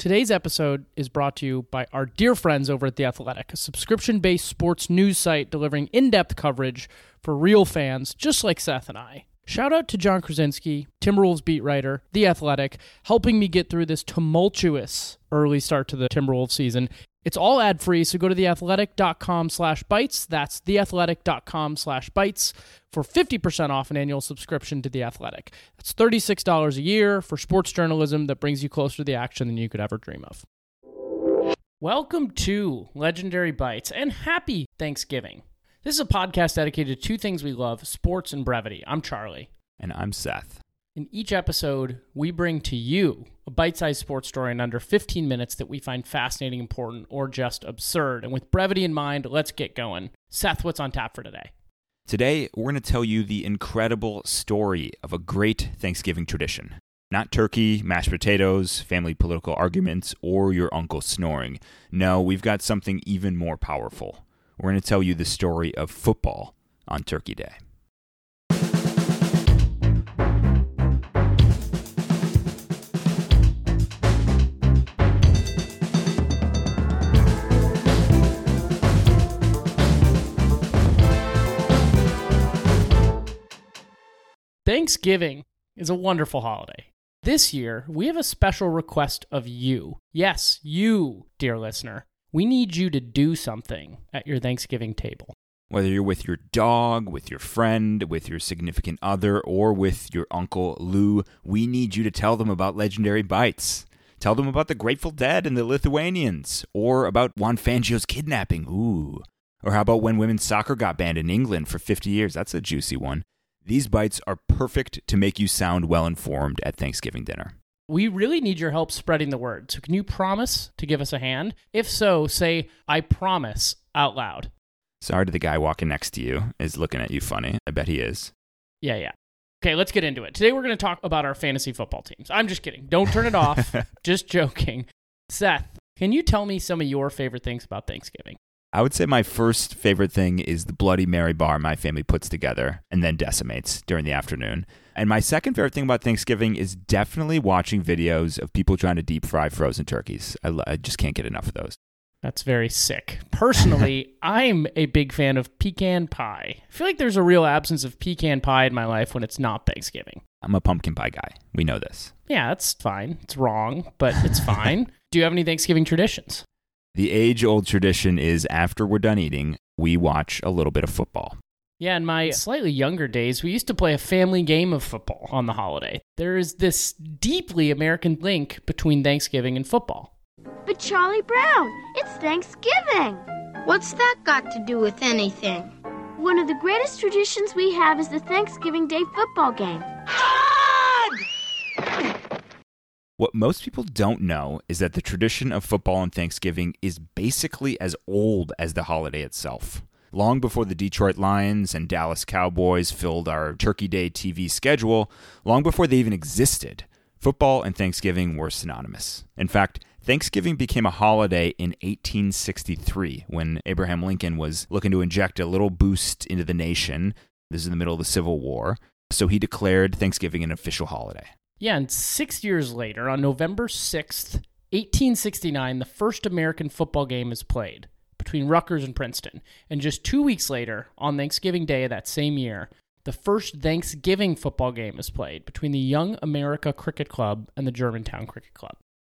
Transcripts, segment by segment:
Today's episode is brought to you by our dear friends over at The Athletic, a subscription based sports news site delivering in depth coverage for real fans just like Seth and I. Shout out to Jon Krawczynski, Timberwolves beat writer, The Athletic, helping me get through this tumultuous early start to the Timberwolves season. It's all ad free, so go to theathletic.com slash bites. That's theathletic.com slash bites for 50% off an annual subscription to The Athletic. That's $36 a year for sports journalism that brings you closer to the action than you could ever dream of. Welcome to Legendary Bites and happy Thanksgiving. This is a podcast dedicated to two things we love sports and brevity. I'm Charlie. And I'm Seth. In each episode, we bring to you a bite sized sports story in under 15 minutes that we find fascinating, important, or just absurd. And with brevity in mind, let's get going. Seth, what's on tap for today? Today, we're going to tell you the incredible story of a great Thanksgiving tradition. Not turkey, mashed potatoes, family political arguments, or your uncle snoring. No, we've got something even more powerful. We're going to tell you the story of football on Turkey Day. Thanksgiving is a wonderful holiday. This year, we have a special request of you. Yes, you, dear listener. We need you to do something at your Thanksgiving table. Whether you're with your dog, with your friend, with your significant other, or with your Uncle Lou, we need you to tell them about legendary bites. Tell them about the Grateful Dead and the Lithuanians, or about Juan Fangio's kidnapping. Ooh. Or how about when women's soccer got banned in England for 50 years? That's a juicy one. These bites are perfect to make you sound well informed at Thanksgiving dinner. We really need your help spreading the word. So, can you promise to give us a hand? If so, say, I promise out loud. Sorry to the guy walking next to you is looking at you funny. I bet he is. Yeah, yeah. Okay, let's get into it. Today we're going to talk about our fantasy football teams. I'm just kidding. Don't turn it off. just joking. Seth, can you tell me some of your favorite things about Thanksgiving? I would say my first favorite thing is the Bloody Mary bar my family puts together and then decimates during the afternoon. And my second favorite thing about Thanksgiving is definitely watching videos of people trying to deep fry frozen turkeys. I, I just can't get enough of those. That's very sick. Personally, I'm a big fan of pecan pie. I feel like there's a real absence of pecan pie in my life when it's not Thanksgiving. I'm a pumpkin pie guy. We know this. Yeah, that's fine. It's wrong, but it's fine. Do you have any Thanksgiving traditions? The age old tradition is after we're done eating, we watch a little bit of football. Yeah, in my slightly younger days, we used to play a family game of football on the holiday. There is this deeply American link between Thanksgiving and football. But Charlie Brown, it's Thanksgiving. What's that got to do with anything? One of the greatest traditions we have is the Thanksgiving Day football game. What most people don't know is that the tradition of football on Thanksgiving is basically as old as the holiday itself. Long before the Detroit Lions and Dallas Cowboys filled our Turkey Day TV schedule, long before they even existed, football and Thanksgiving were synonymous. In fact, Thanksgiving became a holiday in 1863 when Abraham Lincoln was looking to inject a little boost into the nation. This is in the middle of the Civil War. So he declared Thanksgiving an official holiday. Yeah, and six years later, on November 6th, 1869, the first American football game is played between Rutgers and Princeton. And just two weeks later, on Thanksgiving Day of that same year, the first Thanksgiving football game is played between the Young America Cricket Club and the Germantown Cricket Club.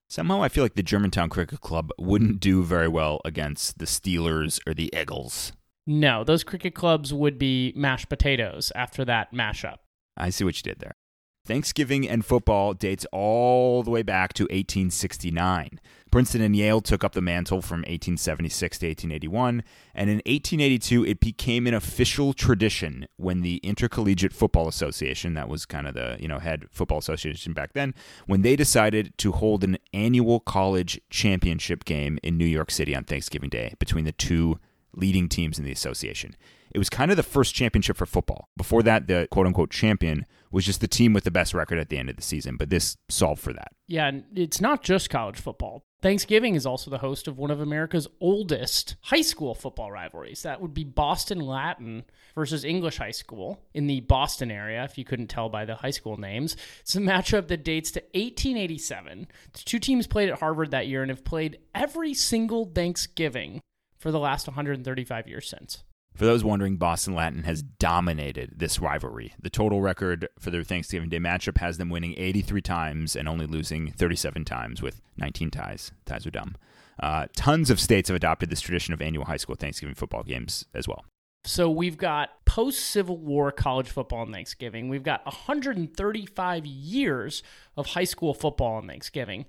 Somehow I feel like the Germantown Cricket Club wouldn't do very well against the Steelers or the Eagles. No, those cricket clubs would be mashed potatoes after that mashup. I see what you did there. Thanksgiving and football dates all the way back to 1869. Princeton and Yale took up the mantle from 1876 to 1881, and in 1882 it became an official tradition when the Intercollegiate Football Association, that was kind of the, you know, head football association back then, when they decided to hold an annual college championship game in New York City on Thanksgiving Day between the two leading teams in the association. It was kind of the first championship for football. Before that, the quote unquote champion was just the team with the best record at the end of the season, but this solved for that. Yeah, and it's not just college football. Thanksgiving is also the host of one of America's oldest high school football rivalries. That would be Boston Latin versus English High School in the Boston area, if you couldn't tell by the high school names. It's a matchup that dates to 1887. The two teams played at Harvard that year and have played every single Thanksgiving for the last 135 years since. For those wondering, Boston Latin has dominated this rivalry. The total record for their Thanksgiving Day matchup has them winning 83 times and only losing 37 times with 19 ties. Ties are dumb. Uh, tons of states have adopted this tradition of annual high school Thanksgiving football games as well. So we've got post Civil War college football on Thanksgiving. We've got 135 years of high school football on Thanksgiving.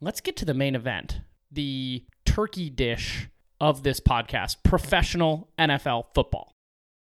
Let's get to the main event the turkey dish of this podcast professional NFL football.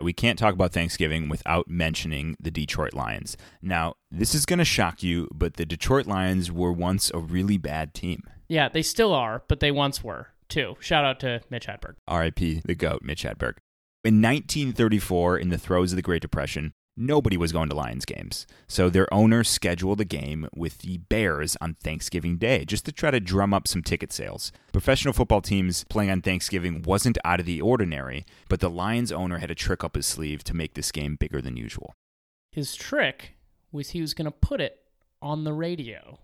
We can't talk about Thanksgiving without mentioning the Detroit Lions. Now, this is going to shock you, but the Detroit Lions were once a really bad team. Yeah, they still are, but they once were too. Shout out to Mitch Hedberg. RIP, the GOAT, Mitch Hedberg. In 1934, in the throes of the Great Depression, nobody was going to Lions games. So their owner scheduled a game with the Bears on Thanksgiving Day just to try to drum up some ticket sales. Professional football teams playing on Thanksgiving wasn't out of the ordinary, but the Lions owner had a trick up his sleeve to make this game bigger than usual. His trick was he was going to put it on the radio.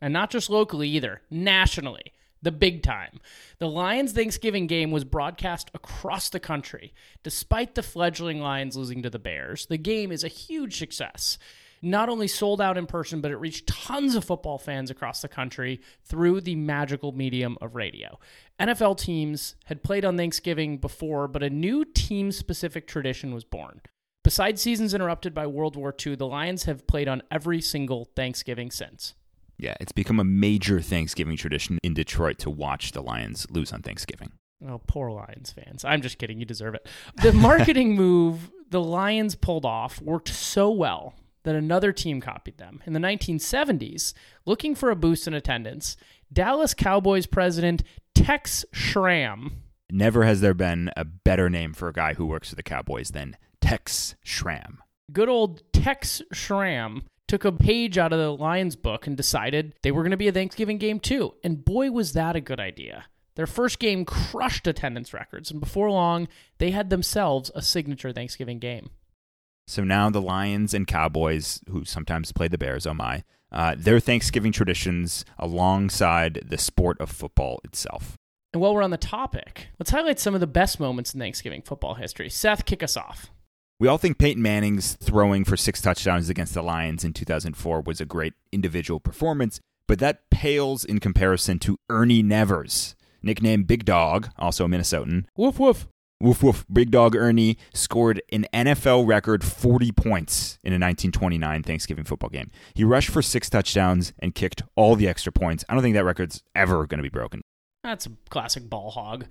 And not just locally either, nationally the big time. The Lions Thanksgiving game was broadcast across the country. Despite the fledgling Lions losing to the Bears, the game is a huge success. Not only sold out in person, but it reached tons of football fans across the country through the magical medium of radio. NFL teams had played on Thanksgiving before, but a new team specific tradition was born. Besides seasons interrupted by World War II, the Lions have played on every single Thanksgiving since. Yeah, it's become a major Thanksgiving tradition in Detroit to watch the Lions lose on Thanksgiving. Oh, poor Lions fans. I'm just kidding. You deserve it. The marketing move the Lions pulled off worked so well that another team copied them. In the 1970s, looking for a boost in attendance, Dallas Cowboys president Tex Schramm. Never has there been a better name for a guy who works for the Cowboys than Tex Schramm. Good old Tex Schramm took a page out of the Lions book and decided they were going to be a Thanksgiving game too. And boy, was that a good idea. Their first game crushed attendance records, and before long, they had themselves a signature Thanksgiving game. So now the Lions and Cowboys, who sometimes play the Bears, oh my, uh, their Thanksgiving traditions alongside the sport of football itself. And while we're on the topic, let's highlight some of the best moments in Thanksgiving football history. Seth, kick us off. We all think Peyton Manning's throwing for six touchdowns against the Lions in 2004 was a great individual performance, but that pales in comparison to Ernie Nevers, nicknamed Big Dog, also a Minnesotan. Woof woof. Woof woof. Big Dog Ernie scored an NFL record 40 points in a 1929 Thanksgiving football game. He rushed for six touchdowns and kicked all the extra points. I don't think that record's ever going to be broken. That's a classic ball hog.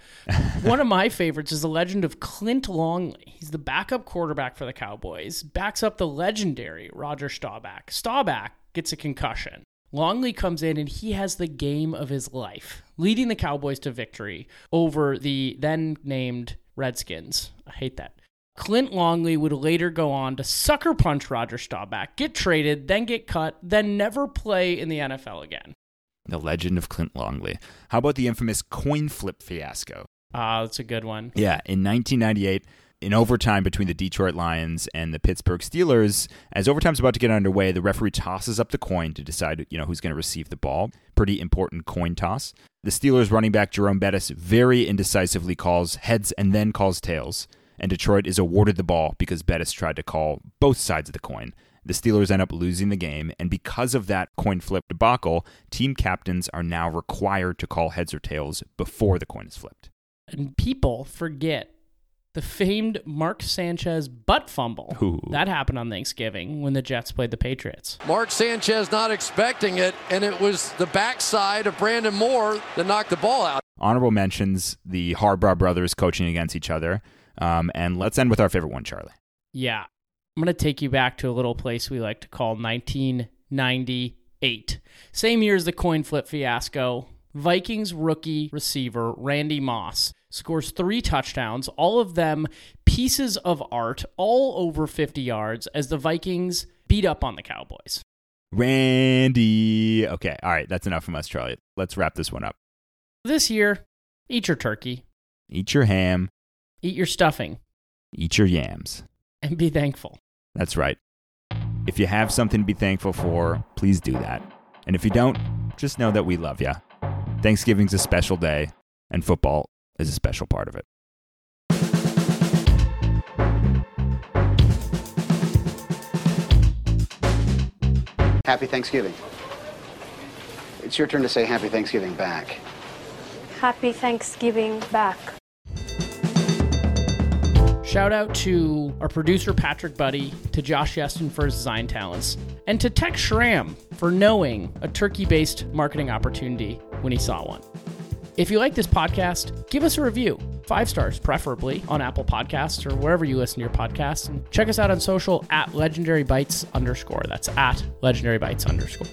One of my favorites is the legend of Clint Longley. He's the backup quarterback for the Cowboys, backs up the legendary Roger Staubach. Staubach gets a concussion. Longley comes in and he has the game of his life, leading the Cowboys to victory over the then named Redskins. I hate that. Clint Longley would later go on to sucker punch Roger Staubach, get traded, then get cut, then never play in the NFL again. The legend of Clint Longley. How about the infamous coin flip fiasco? Ah, uh, that's a good one. Yeah, in 1998, in overtime between the Detroit Lions and the Pittsburgh Steelers, as overtime's about to get underway, the referee tosses up the coin to decide, you know, who's going to receive the ball. Pretty important coin toss. The Steelers running back Jerome Bettis very indecisively calls heads and then calls tails, and Detroit is awarded the ball because Bettis tried to call both sides of the coin. The Steelers end up losing the game, and because of that coin flip debacle, team captains are now required to call heads or tails before the coin is flipped. And people forget the famed Mark Sanchez butt fumble. Ooh. That happened on Thanksgiving when the Jets played the Patriots. Mark Sanchez not expecting it, and it was the backside of Brandon Moore that knocked the ball out. Honorable mentions the Harbaugh brothers coaching against each other. Um, and let's end with our favorite one, Charlie. Yeah. I'm going to take you back to a little place we like to call 1998. Same year as the coin flip fiasco, Vikings rookie receiver Randy Moss scores three touchdowns, all of them pieces of art, all over 50 yards, as the Vikings beat up on the Cowboys. Randy. Okay, all right, that's enough from us, Charlie. Let's wrap this one up. This year, eat your turkey, Eat your ham, eat your stuffing, eat your yams. and be thankful. That's right. If you have something to be thankful for, please do that. And if you don't, just know that we love you. Thanksgiving's a special day, and football is a special part of it. Happy Thanksgiving. It's your turn to say Happy Thanksgiving back. Happy Thanksgiving back. Shout out to our producer Patrick Buddy, to Josh Yeston for his design talents, and to Tex Schramm for knowing a turkey based marketing opportunity when he saw one. If you like this podcast, give us a review. Five stars, preferably, on Apple Podcasts or wherever you listen to your podcasts. And check us out on social at legendary bites underscore. That's at legendary bites underscore.